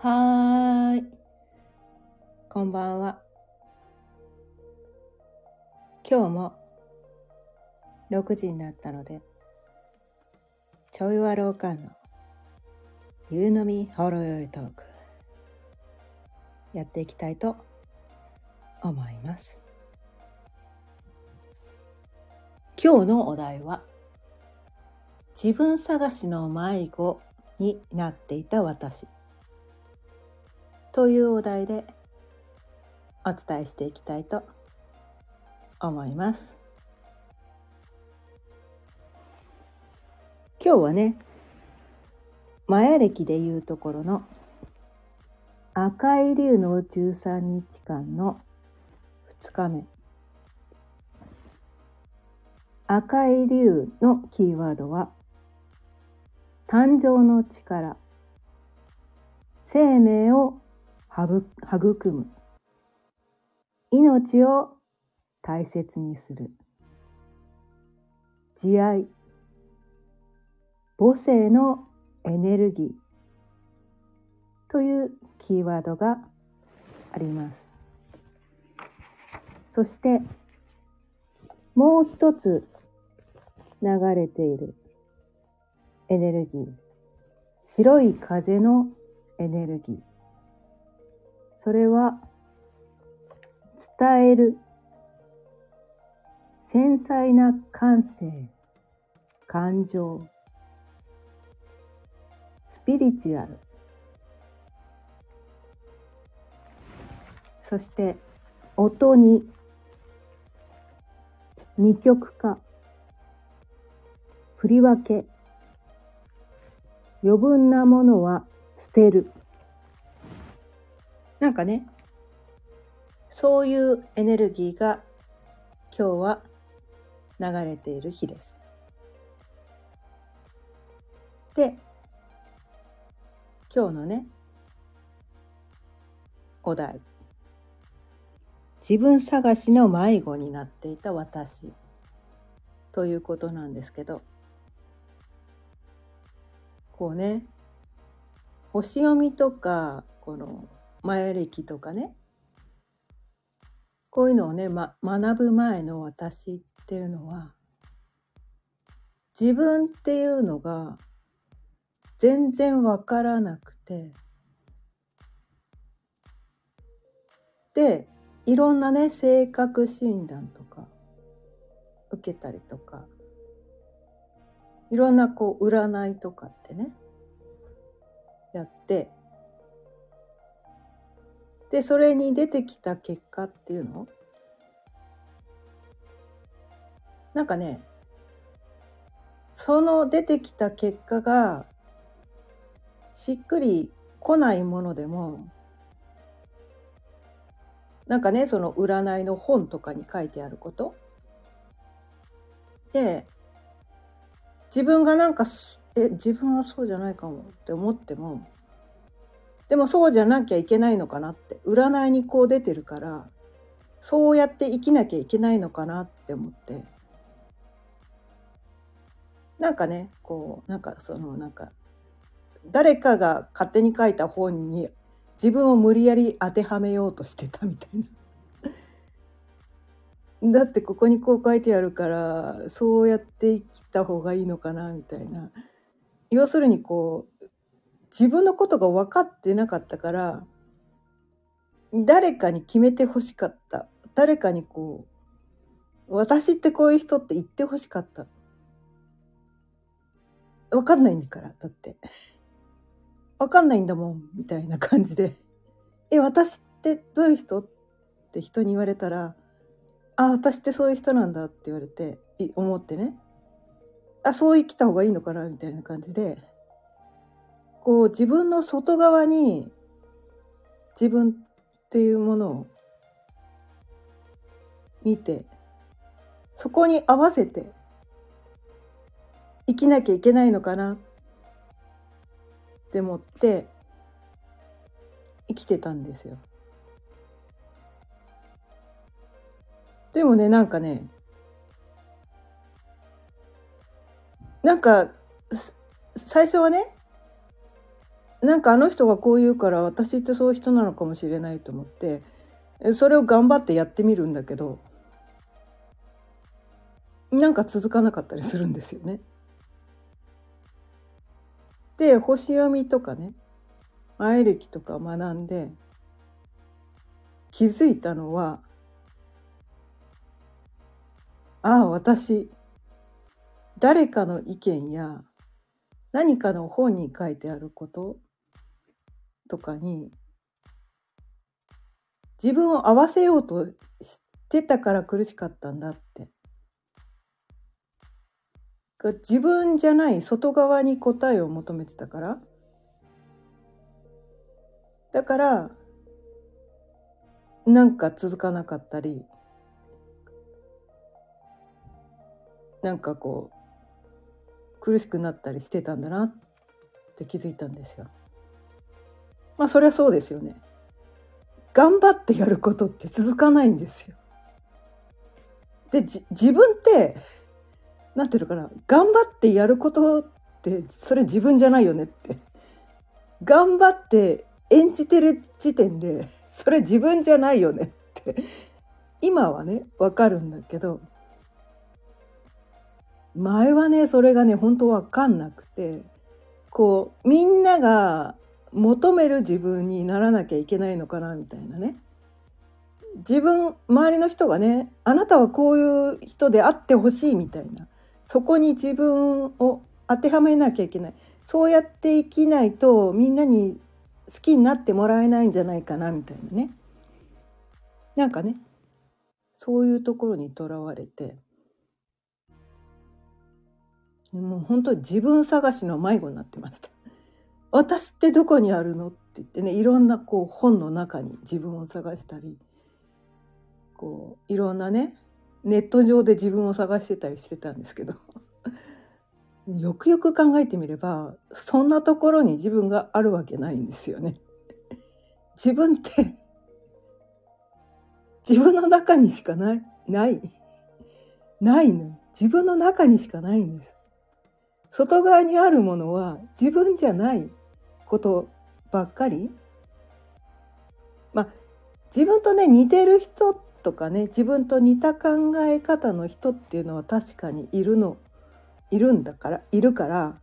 はーい。こんばんは。今日も6時になったので、ちょいわろうかんの夕飲みほろよいトーク、やっていきたいと思います。今日のお題は、自分探しの迷子になっていた私。というお題でお伝えしていきたいと思います。今日はね、マヤ暦でいうところの赤い竜の13日間の2日目。赤い竜のキーワードは誕生の力、生命を育む。命を大切にする。慈愛。母性のエネルギー。というキーワードがあります。そしてもう一つ流れている。エネルギー。白い風のエネルギー。それは伝える。繊細な感性。感情。スピリチュアル。そして音に。二極化。振り分け。余分なものは捨てる。なんかね、そういうエネルギーが今日は流れている日です。で、今日のね、お題。自分探しの迷子になっていた私ということなんですけど、こうね、星読みとか、この前歴とかね。こういうのをね、ま、学ぶ前の私っていうのは自分っていうのが全然わからなくてでいろんなね性格診断とか受けたりとかいろんなこう占いとかってねやってでそれに出てきた結果っていうの？なんかねその出てきた結果がしっくりこないものでもなんかねその占いの本とかに書いてあること？で自分がなんかえ自分はそうじゃないかもって思ってもでもそうじゃなきゃいけないのかなって占いにこう出てるからそうやって生きなきゃいけないのかなって思ってなんかねこうなんかそのなんか誰かが勝手に書いた本に自分を無理やり当てはめようとしてたみたいな。だってここにこう書いてあるからそうやって生きた方がいいのかなみたいな。要するにこう自分のことが分かってなかったから誰かに決めてほしかった。誰かにこう私ってこういう人って言ってほしかった。分かんないんだからだって。分かんないんだもんみたいな感じで。え私ってどういう人って人に言われたらあ私ってそういう人なんだって言われて思ってね。あそう生きた方がいいのかなみたいな感じで。こう自分の外側に自分っていうものを見てそこに合わせて生きなきゃいけないのかなって思って生きてたんですよ。でもねなんかねなんか最初はねなんかあの人がこう言うから私ってそういう人なのかもしれないと思ってそれを頑張ってやってみるんだけどなんか続かなかったりするんですよね。で星読みとかね前歴とか学んで気づいたのはああ私誰かの意見や何かの本に書いてあることとかに自分を合わせようとしてたから苦しかったんだって自分じゃない外側に答えを求めてたからだからなんか続かなかったりなんかこう苦しくなったりしてたんだなって気づいたんですよ。まあそりゃそうですよね。頑張ってやることって続かないんですよ。で自分ってなんていうのかな頑張ってやることってそれ自分じゃないよねって頑張って演じてる時点でそれ自分じゃないよねって今はね分かるんだけど前はねそれがね本当分かんなくてこうみんなが求める自分にならなきゃいけないのかなみたいなね。自分周りの人がねあなたはこういう人であってほしいみたいな。そこに自分を当てはめなきゃいけない。そうやって生きないとみんなに好きになってもらえないんじゃないかなみたいなね。なんかねそういうところにとらわれて。もう本当に自分探しの迷子になってました。私ってどこにあるの？って言ってねいろんなこう本の中に自分を探したりこういろんなねネット上で自分を探してたりしてたんですけど よくよく考えてみればそんなところに自分があるわけないんですよね。自分って自分の中にしかないないないの自分の中にしかないんです。外側にあるものは自分じゃないことばっかり。まあ自分とね似てる人とかね自分と似た考え方の人っていうのは確かにいるのいるんだからいるから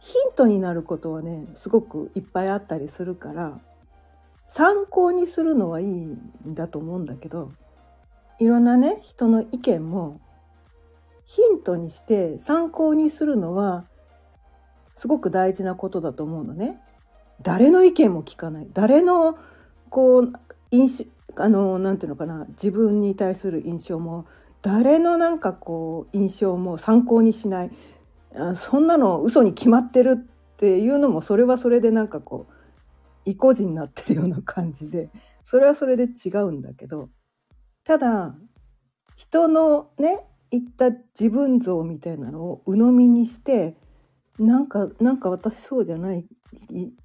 ヒントになることはねすごくいっぱいあったりするから参考にするのはいいんだと思うんだけどいろんなね人の意見もヒントにして参考にするのはすごく大事なことだと思うのね。誰の意見も聞かない。誰のこう印あのなんていうのかな。自分に対する印象も誰のなんかこう印象も参考にしない。あそんなの嘘に決まってるっていうのもそれはそれでなんかこう意固地になってるような感じでそれはそれで違うんだけどただ人のね言った自分像みたいなのを鵜呑みにしてなんかなんか私そうじゃない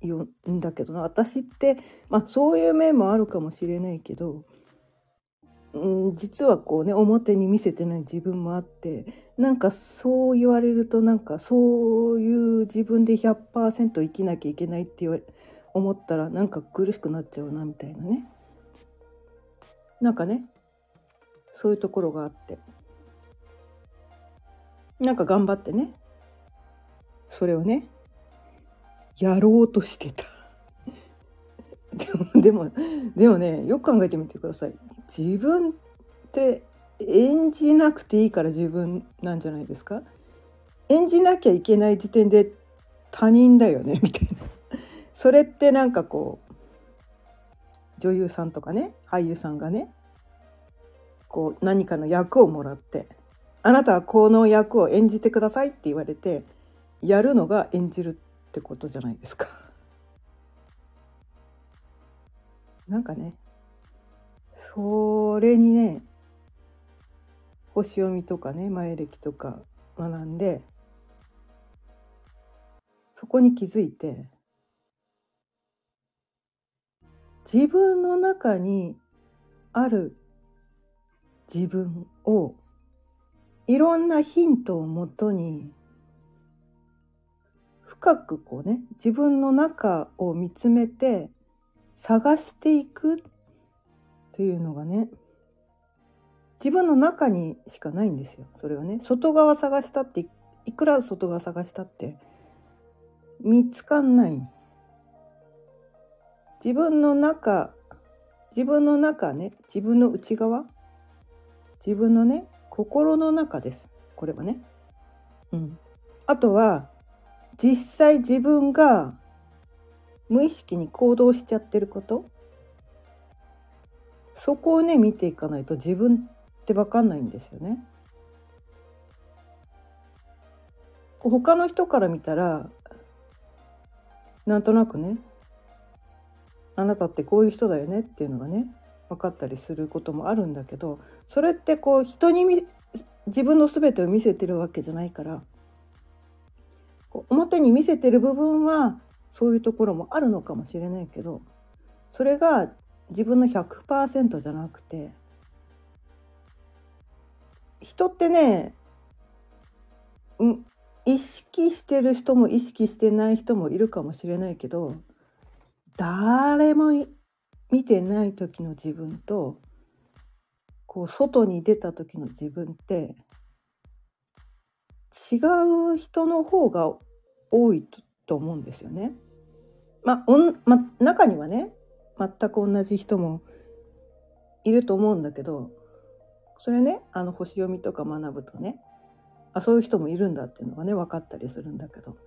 よんだけどな私ってまあそういう面もあるかもしれないけど、うん、実はこうね表に見せてない自分もあってなんかそう言われるとなんかそういう自分で100%生きなきゃいけないって思ったらなんか苦しくなっちゃうなみたいなねなんかねそういうところがあってなんか頑張ってねそれをねやろうとしてた。でもでもでもねよく考えてみてください。自分って演じなくていいから自分なんじゃないですか？演じなきゃいけない時点で他人だよね？みたいな。それってなんかこう女優さんとかね俳優さんがねこう何かの役をもらってあなたはこの役を演じてくださいって言われてやるのが演じるってことじゃないですか。なんかねそれにね星読みとかね前歴とか学んでそこに気づいて自分の中にある自分をいろんなヒントをもとに深くこうね自分の中を見つめて探していくっていうのがね自分の中にしかないんですよ。それはね外側探したっていくら外側探したって見つかんない。自分の中自分の中ね自分の内側自分のね心の中です。これはね。うん、あとは実際自分が無意識に行動しちゃってることそこをね見ていかないと自分って分かんないんですよね。他の人から見たらなんとなくねあなたってこういう人だよねっていうのがね分かったりすることもあるんだけどそれってこう人に自分の全てを見せてるわけじゃないから表に見せてる部分はそういうところもあるのかもしれないけどそれが自分の100%じゃなくて人ってね意識してる人も意識してない人もいるかもしれないけど誰も見てない時の自分とこう外に出た時の自分って違う人の方が多いと思うんですよね。まあ、おんま、中にはね全く同じ人もいると思うんだけどそれねあの星読みとか学ぶとねあそういう人もいるんだっていうのがね分かったりするんだけど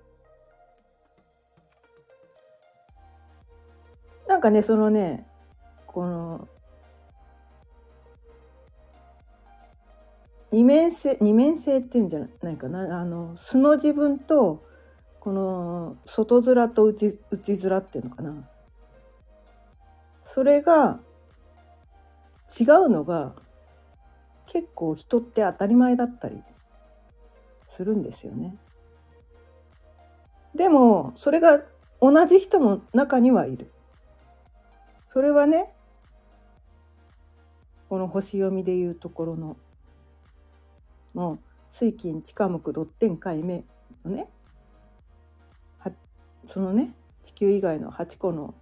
なんかねそのねこの二面性二面性っていうんじゃないかなあの素の自分とこの外面と内内面っていうのかなそれが違うのが結構人って当たり前だったりするんですよね。でもそれが同じ人も中にはいる。それはねこの星読みでいうところのもう水金地下木ドッテン解明。のねそのね地球以外の8個の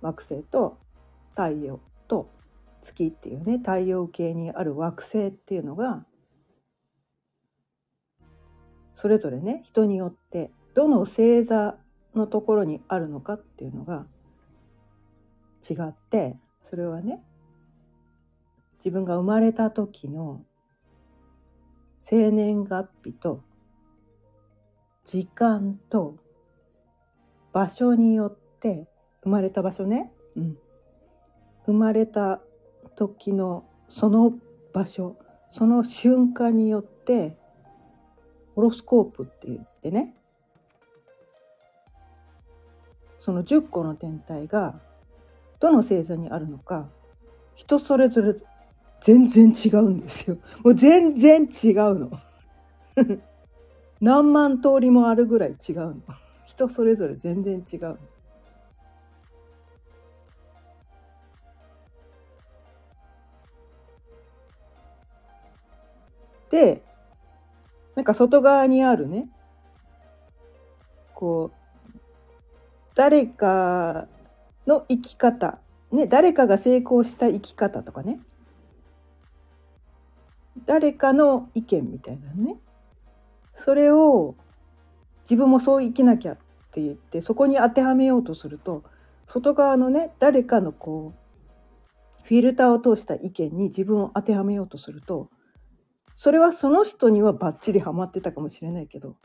惑星と太陽と月っていうね太陽系にある惑星っていうのがそれぞれね人によってどの星座のところにあるのかっていうのが違ってそれはね自分が生まれた時の生年月日と時間と場所によって生まれた場所ね、うん、生まれた時のその場所その瞬間によってホロスコープって言ってね。その10個の天体がどの星座にあるのか人それぞれ全然違うんですよ。もう全然違うの。何万通りもあるぐらい違うの。人それぞれ全然違うでなんか外側にあるねこう誰かの生き方ね誰かが成功した生き方とかね。誰かの意見みたいなね。それを自分もそう生きなきゃって言ってそこに当てはめようとすると外側のね誰かのこうフィルターを通した意見に自分を当てはめようとするとそれはその人にはバッチリハマってたかもしれないけど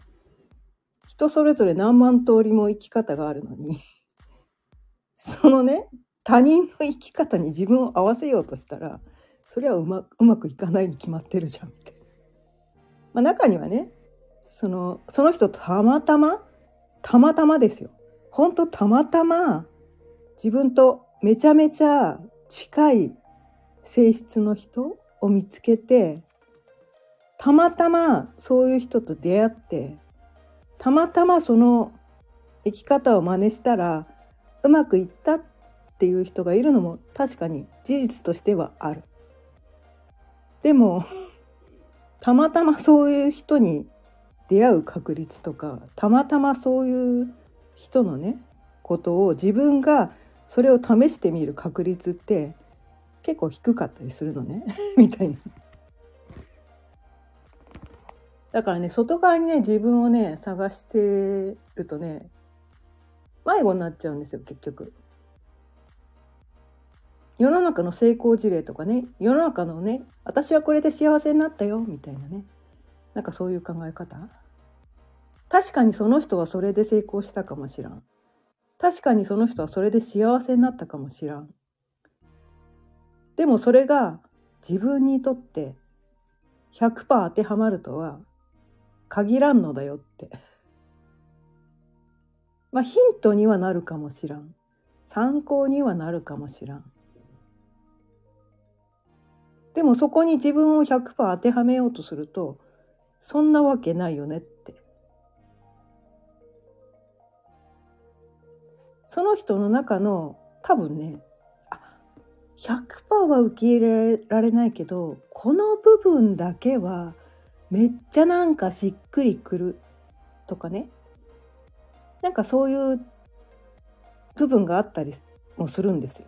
人それぞれ何万通りも生き方があるのにそのね他人の生き方に自分を合わせようとしたらそれはうまうまくいかないに決まってるじゃんって。まあ、中にはねそのその人たまたまたまたまですよ。ほんとたまたま自分とめちゃめちゃ近い性質の人を見つけてたまたまそういう人と出会ってたまたまその生き方を真似したらうまくいったっていう人がいるのも確かに事実としてはある。でもたまたまそういう人に出会う確率とかたまたまそういう人のねことを自分がそれを試してみる確率って結構低かったりするのね みたいな。だからね外側にね自分をね探してるとね迷子になっちゃうんですよ結局。世の中の成功事例とかね世の中のね私はこれで幸せになったよみたいなね。なんかそういう考え方。確かにその人はそれで成功したかもしらん。確かにその人はそれで幸せになったかもしらん。でもそれが自分にとって100%当てはまるとは限らんのだよって。まあヒントにはなるかもしらん。参考にはなるかもしらん。でもそこに自分を100%当てはめようとするとそんなわけないよねってその人の中の多分ね100%は受け入れられないけどこの部分だけはめっちゃなんかしっくりくるとかねなんかそういう部分があったりもするんですよ。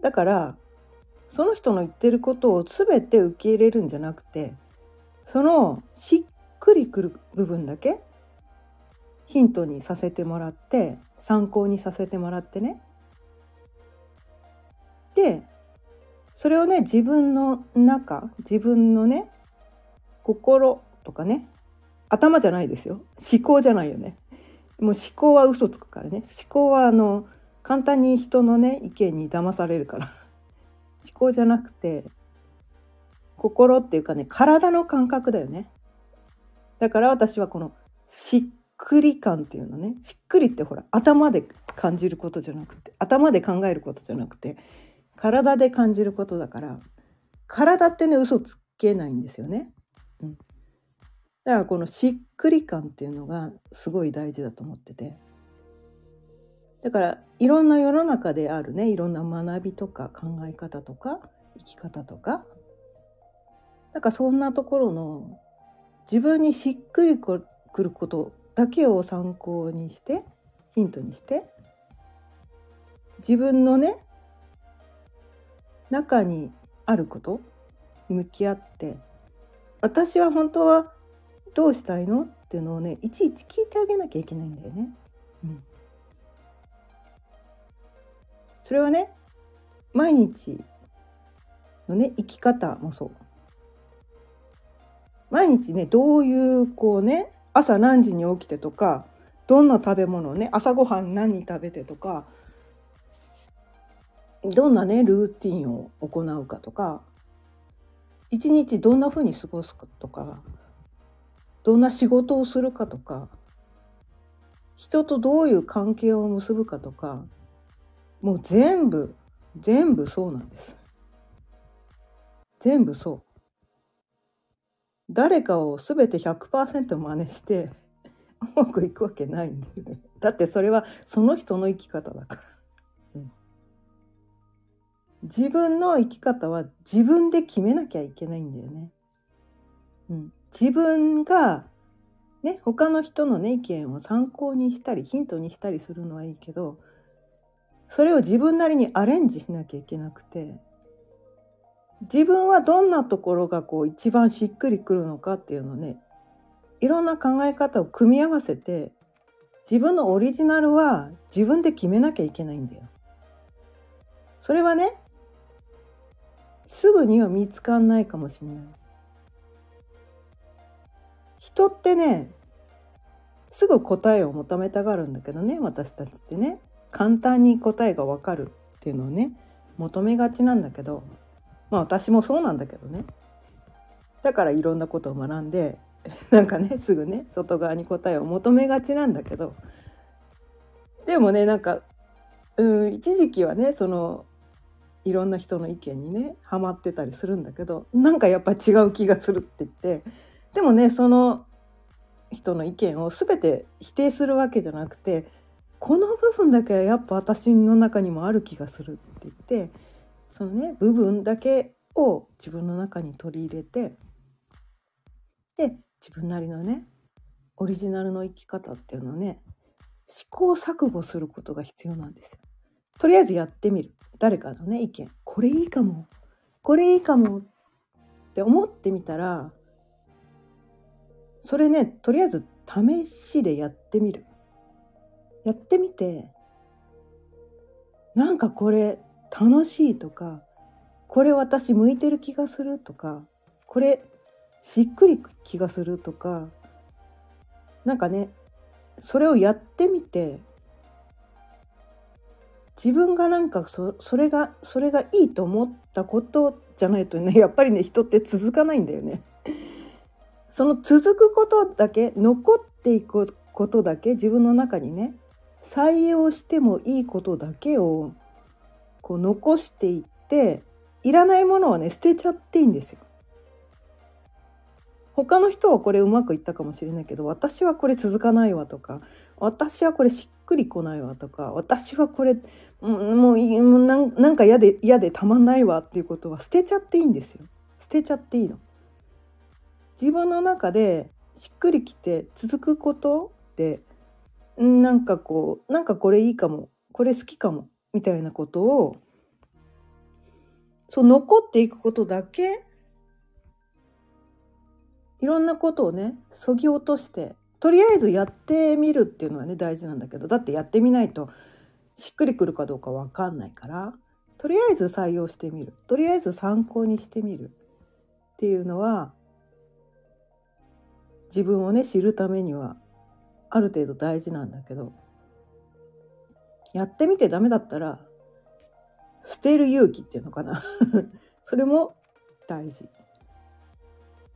だからその人の言ってることを全て受け入れるんじゃなくてそのしっくりくる部分だけヒントにさせてもらって参考にさせてもらってね。でそれをね自分の中自分のね心とかね頭じゃないですよ。思考じゃないよね。もう思考は嘘つくからね。思考はあの簡単に人のね意見に騙されるから。思考じゃなくて心っていうかね体の感覚だよね。だから私はこのしっくり感っていうのね。しっくりってほら頭で感じることじゃなくて頭で考えることじゃなくて体で感じることだから体ってね嘘つけないんですよね。うん、だからこのしっくり感っていうのがすごい大事だと思ってて。だからいろんな世の中であるねいろんな学びとか考え方とか生き方とかなんかそんなところの自分にしっくりくることだけを参考にしてヒントにして自分のね中にあること向き合って私は本当はどうしたいのっていうのをねいちいち聞いてあげなきゃいけないんだよね。それはね毎日のね生き方もそう。毎日ねどういうこうね朝何時に起きてとかどんな食べ物をね朝ごはん何食べてとかどんなねルーティンを行うかとか一日どんなふうに過ごすかとかどんな仕事をするかとか人とどういう関係を結ぶかとかもう全部全部そうなんです。全部そう。誰かを全て100%真似してうまくいくわけないんだよね。だってそれはその人の生き方だから。自分の生き方は自分で決めなきゃいけないんだよね。うん、自分がね他の人のね意見を参考にしたりヒントにしたりするのはいいけどそれを自分なりにアレンジしなきゃいけなくて自分はどんなところがこう一番しっくりくるのかっていうのねいろんな考え方を組み合わせて自分のオリジナルは自分で決めなきゃいけないんだよ。それはねすぐには見つかんないかもしれない。人ってねすぐ答えを求めたがるんだけどね私たちってね簡単に答えがわかるっていうのをね求めがちなんだけどまあ私もそうなんだけどね。だからいろんなことを学んで なんかねすぐね外側に答えを求めがちなんだけど。でもねなんかうん一時期はねそのいろんな人の意見にねハマってたりするんだけどなんかやっぱ違う気がするって言って。でもねその人の意見を全て否定するわけじゃなくてこの部分だけはやっぱ私の中にもある気がするって言ってそのね部分だけを自分の中に取り入れてで自分なりのねオリジナルの生き方っていうのをね試行錯誤することが必要なんですよ。とりあえずやってみる。誰かのね意見。これいいかも。これいいかもって思ってみたらそれねとりあえず試しでやってみる。やってみてなんかこれ楽しいとかこれ私向いてる気がするとかこれしっくり気がするとかなんかねそれをやってみて自分がなんかそそれがそれがいいと思ったことじゃないとね やっぱりね人って続かないんだよね。その続くことだけ残っていくことだけ自分の中にね採用してもいいことだけをこう残していっていらないものはね捨てちゃっていいんですよ。他の人はこれうまくいったかもしれないけど私はこれ続かないわとか私はこれしっくりこないわとか私はこれもうなんか嫌で嫌でたまんないわっていうことは捨てちゃっていいんですよ捨てちゃっていいの。自分の中でしっくりきて続くことってなんかこうなんかこれいいかもこれ好きかもみたいなことをそう残っていくことだけいろんなことをねそぎ落としてとりあえずやってみるっていうのはね大事なんだけどだってやってみないとしっくりくるかどうか分かんないからとりあえず採用してみるとりあえず参考にしてみるっていうのは自分をね知るためにはある程度大事なんだけどやってみてダメだったら捨てる勇気っていうのかな。それも大事。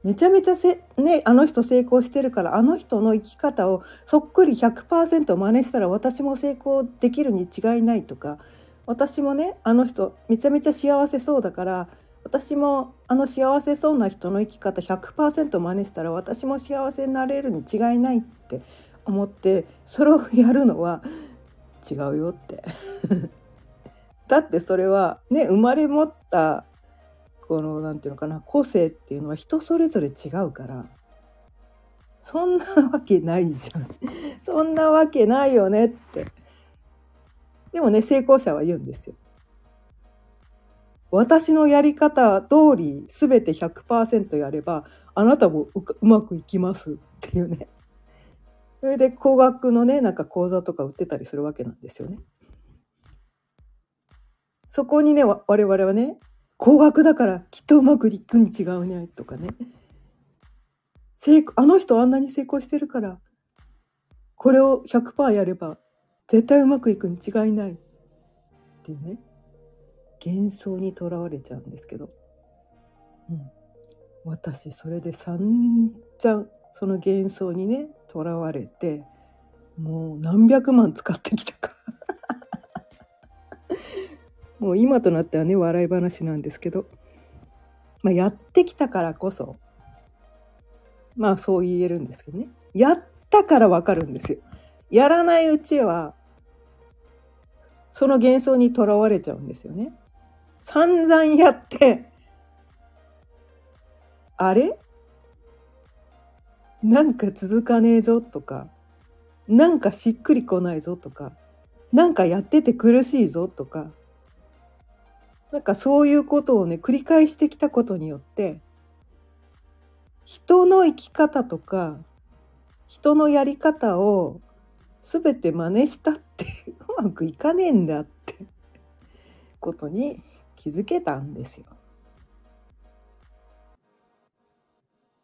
めちゃめちゃせ、ね、あの人成功してるからあの人の生き方をそっくり100%真似したら私も成功できるに違いないとか私もねあの人めちゃめちゃ幸せそうだから私もあの幸せそうな人の生き方100%真似したら私も幸せになれるに違いないって思ってそれをやるのは違うよって。だってそれはね生まれ持ったこの何て言うのかな個性っていうのは人それぞれ違うからそんなわけないじゃん。そんなわけないよねって。でもね成功者は言うんですよ。私のやり方通り全て100%やればあなたもうまくいきますっていうね。それで高額のねなんか講座とか売ってたりするわけなんですよね。そこにね我々はね高額だからきっとうまくいくに違うねとかね。成あの人あんなに成功してるからこれを100%やれば絶対うまくいくに違いない。っていうね。幻想にとらわれちゃうんですけど、うん、私それで散々その幻想にねとらわれてもう何百万使ってきたか。もう今となってはね笑い話なんですけど、まあ、やってきたからこそ。まあそう言えるんですけどね。やったからわかるんですよ。やらないうちはその幻想にとらわれちゃうんですよね。散々やってあれ？なんか続かねえぞとかなんかしっくりこないぞとかなんかやってて苦しいぞとかなんかそういうことをね繰り返してきたことによって人の生き方とか人のやり方を全て真似したってうまくいかねえんだってことに気づけたんですよ。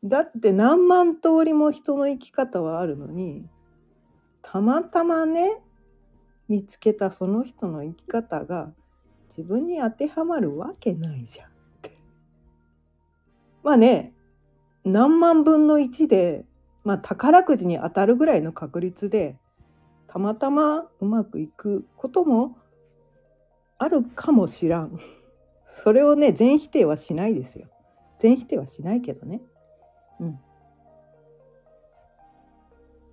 だって何万通りも人の生き方はあるのにたまたまね見つけたその人の生き方が自分に当てはまるわけないじゃんって。まあね何万分の1で、まあ、宝くじに当たるぐらいの確率でたまたまうまくいくこともあるかもしらん。それをね全否定はしないですよ。全否定はしないけどね。うん。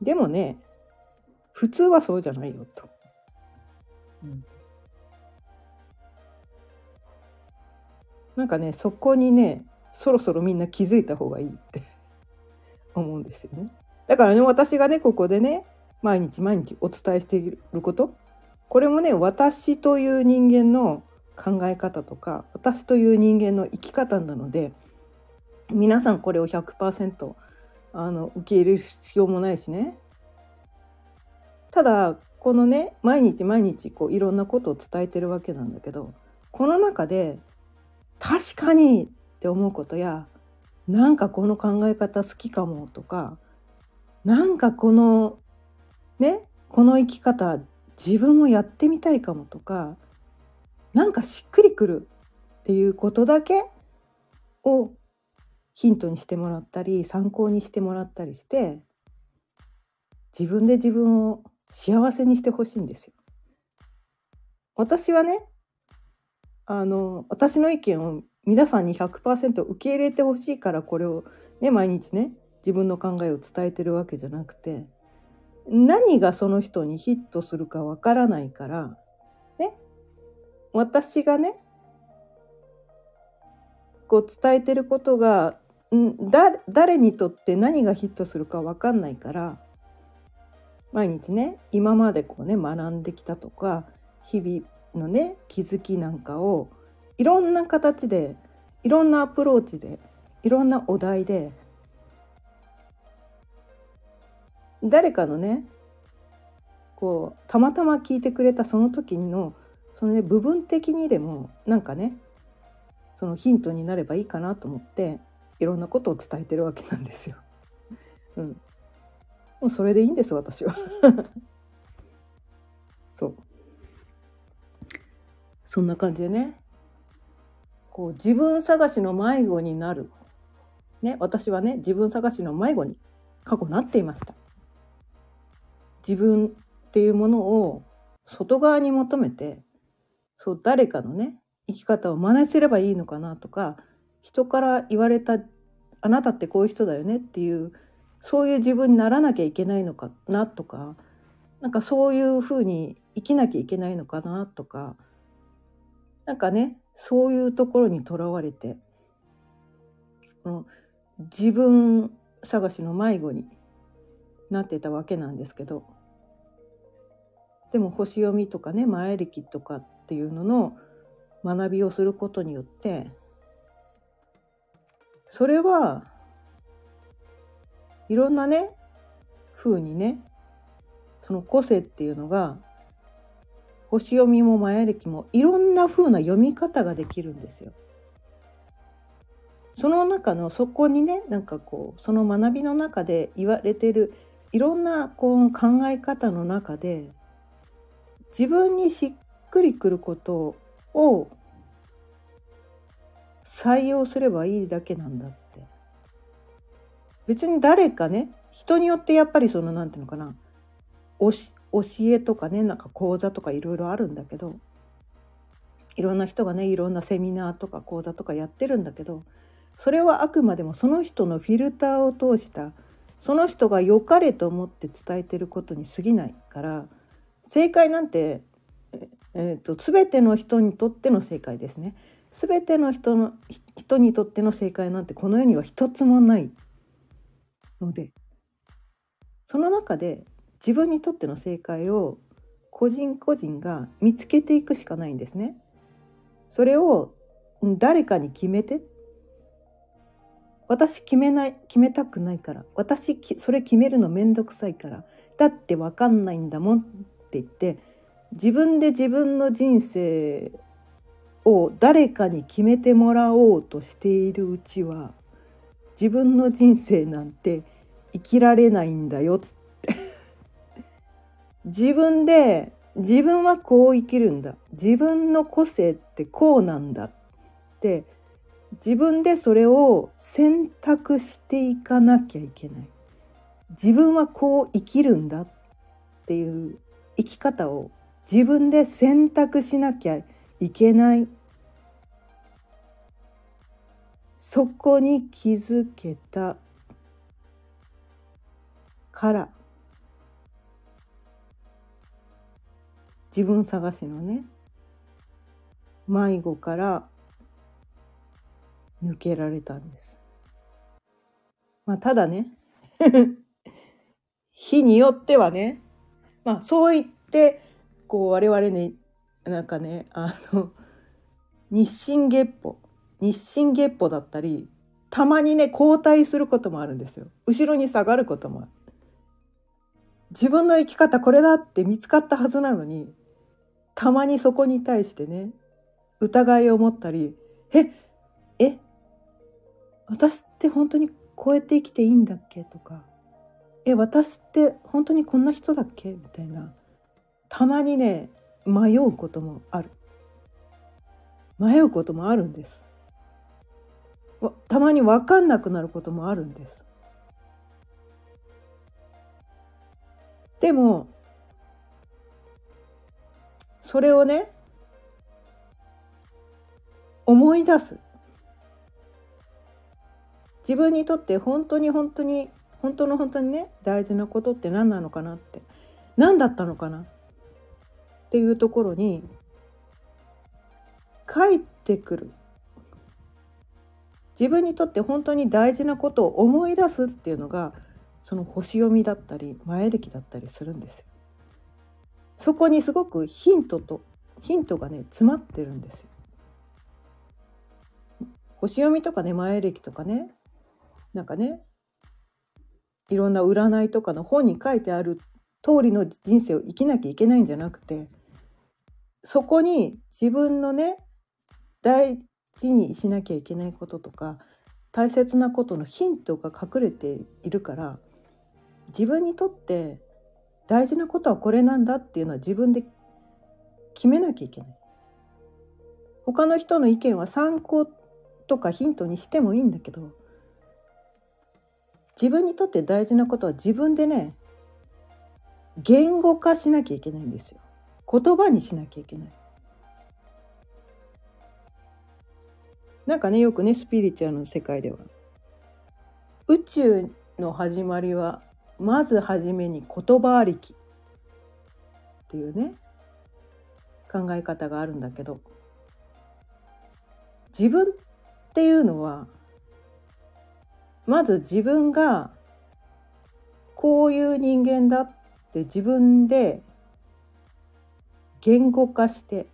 でもね、普通はそうじゃないよと。うん。なんかね、そこにね、そろそろみんな気づいた方がいいって。思うんですよね。だからね私がねここでね毎日毎日お伝えしていることこれもね私という人間の考え方とか私という人間の生き方なので皆さんこれを100%あの受け入れる必要もないしね。ただこのね毎日毎日こういろんなことを伝えてるわけなんだけどこの中で確かにって思うことやなんかこの考え方好きかもとかなんかこのねこの生き方自分もやってみたいかもとかなんかしっくりくるっていうことだけをヒントにしてもらったり参考にしてもらったりして自分で自分を幸せにしてほしいんですよ。私はねあの私の意見を皆さんに100%受け入れてほしいからこれをね毎日ね自分の考えを伝えてるわけじゃなくて何がその人にヒットするかわからないからね私がねこう伝えてることがんだ誰にとって何がヒットするか分かんないから毎日ね今までこうね学んできたとか日々のね気づきなんかをいろんな形でいろんなアプローチでいろんなお題で誰かのねこうたまたま聞いてくれたその時のそのね部分的にでもなんかねそのヒントになればいいかなと思っていろんなことを伝えてるわけなんですよ。うん、もうそれでいいんです私は。そうそんな感じでねこう自分探しの迷子になる、ね、私はね自分探しの迷子に過去なっていました。自分っていうものを外側に求めてそう誰かのね生き方を真似すればいいのかなとか人から言われたあなたってこういう人だよねっていうそういう自分にならなきゃいけないのかなとかなんかそういうふうに生きなきゃいけないのかなとかなんかねそういうところにとらわれてこの自分探しの迷子になってたわけなんですけどでも星読みとかね前歴とかっていうのの学びをすることによってそれはいろんなね風にねその個性っていうのが星読みも前歴もいろんな風な読み方ができるんですよ。その中のそこにねなんかこうその学びの中で言われてるいろんなこう考え方の中で自分にしっくりくることをを採用すればいいだけなんだって。別に誰かね人によってやっぱりその何て言うのかな教えとかねなんか講座とかいろいろあるんだけどいろんな人がねいろんなセミナーとか講座とかやってるんだけどそれはあくまでもその人のフィルターを通したその人が良かれと思って伝えてることに過ぎないから正解なんて、えーと、全ての人にとっての正解ですね。全ての人の人にとっての正解なんてこの世には一つもないのでその中で自分にとっての正解を個人個人が見つけていくしかないんですね。それを誰かに決めて私決めない決めたくないから私それ決めるのめんどくさいからだって分かんないんだもんって言って自分で自分の人生を誰かに決めてもらおうとしているうちは自分の人生なんて生きられないんだよって。自分で自分はこう生きるんだ。自分の個性ってこうなんだって。自分でそれを選択していかなきゃいけない。自分はこう生きるんだっていう生き方を自分で選択しなきゃいけない。そこに気づけたから。自分探しのね。迷子から抜けられたんです。まあ、ただね。日によってはね。まあそう言ってこう我々ねなんかねあの日進月歩日進月歩だったりたまにね後退することもあるんですよ後ろに下がることもある自分の生き方これだって見つかったはずなのにたまにそこに対してね疑いを持ったり「ええ私って本当にこうやって生きていいんだっけ?」とか「え私って本当にこんな人だっけ?」みたいなたまにね迷うこともある。迷うこともあるんです。たまに分かんなくなることもあるんです。でもそれをね思い出す。自分にとって本当に本当に本当の本当にね大事なことって何なのかなって。何だったのかなっていうところに帰ってくる自分にとって本当に大事なことを思い出すっていうのがその星読みだったり前歴だったりするんですよ。そこにすごくヒントとヒントがね詰まってるんですよ。星読みとかね前歴とかねなんかねいろんな占いとかの本に書いてある通りの人生を生きなきゃいけないんじゃなくてそこに自分のね大事にしなきゃいけないこととか大切なことのヒントが隠れているから自分にとって大事なことはこれなんだっていうのは自分で決めなきゃいけない。他の人の意見は参考とかヒントにしてもいいんだけど自分にとって大事なことは自分でね言語化しなきゃいけないんですよ言葉にしなきゃいけない。なんかねよくねスピリチュアルの世界では。宇宙の始まりはまず初めに言葉ありきっていうね考え方があるんだけど。自分っていうのはまず自分がこういう人間だって自分で言語化して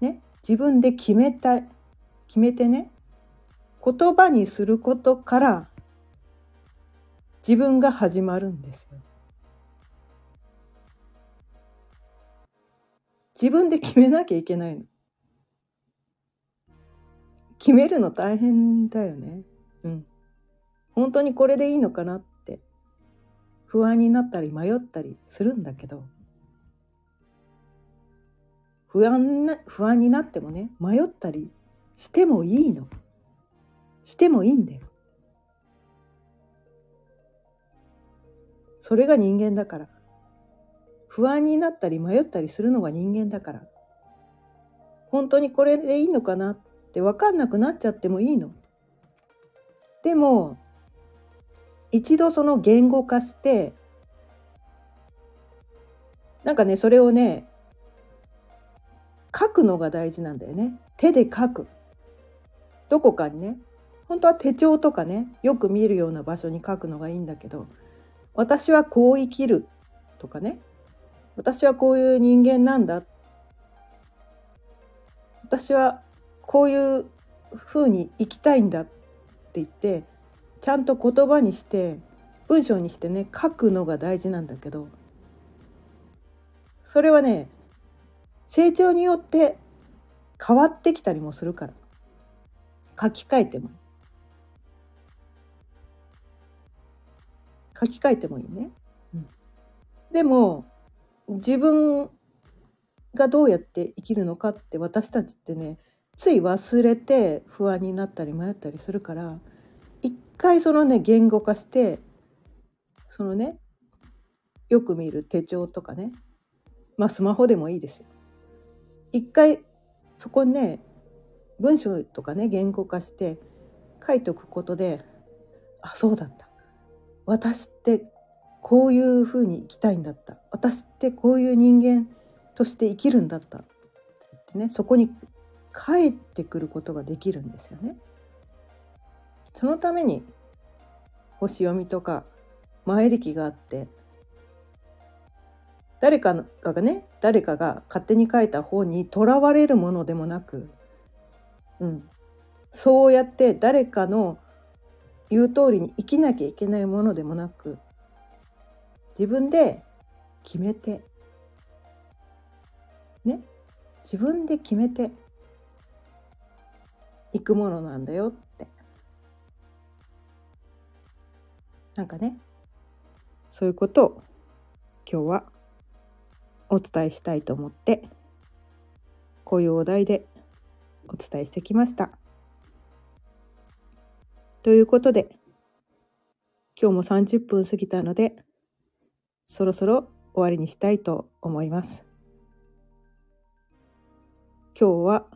ね自分で決めた決めてね言葉にすることから自分が始まるんですよ。自分で決めなきゃいけないの。決めるの大変だよね。うん。本当にこれでいいのかなって不安になったり迷ったりするんだけど不安な不安になってもね迷ったりしてもいいの。してもいいんだよ。それが人間だから。不安になったり迷ったりするのが人間だから。本当にこれでいいのかなって分かんなくなっちゃってもいいの。でも一度その言語化してなんかねそれをね書くのが大事なんだよね。手で書く。どこかにね。本当は手帳とかねよく見るような場所に書くのがいいんだけど私はこう生きるとかね。私はこういう人間なんだ。私はこういうふうに生きたいんだ。って言ってちゃんと言葉にして文章にしてね書くのが大事なんだけど。それはね成長によって変わってきたりもするから書き換えても書き換えてもいいね。うん、でも自分がどうやって生きるのかって私たちってねつい忘れて不安になったり迷ったりするから一回そのね言語化してそのねよく見る手帳とかねまあスマホでもいいですよ。一回そこね文章とかね言語化して書いておくことであそうだった。私ってこういうふうに生きたいんだった。私ってこういう人間として生きるんだった。ってねそこに帰ってくることができるんですよね。そのために星読みとか前歴があって誰かがね誰かが勝手に書いた本にとらわれるものでもなく、うん、そうやって誰かの言う通りに生きなきゃいけないものでもなく自分で決めてね。自分で決めていくものなんだよって。なんかねそういうことを今日はお伝えしたいと思ってこういうお題でお伝えしてきました。ということで今日も30分過ぎたのでそろそろ終わりにしたいと思います。今日は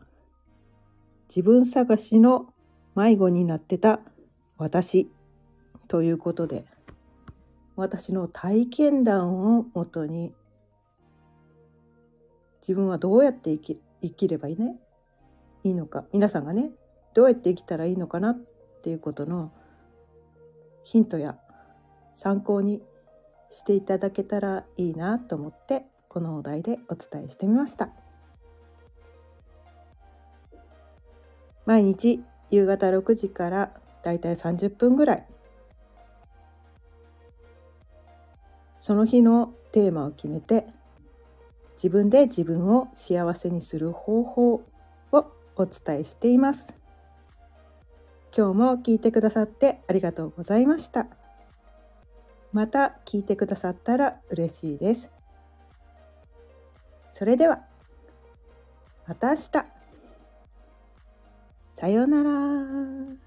自分探しの迷子になってた私ということで私の体験談をもとに自分はどうやって生き生きればいいね？いいのか？皆さんがねどうやって生きたらいいのかなっていうことのヒントや参考にしていただけたらいいなと思ってこのお題でお伝えしてみました。毎日夕方6時からだいたい30分ぐらい。その日のテーマを決めて自分で自分を幸せにする方法をお伝えしています。今日も聞いてくださってありがとうございました。また聞いてくださったら嬉しいです。それではまた明日。さようなら。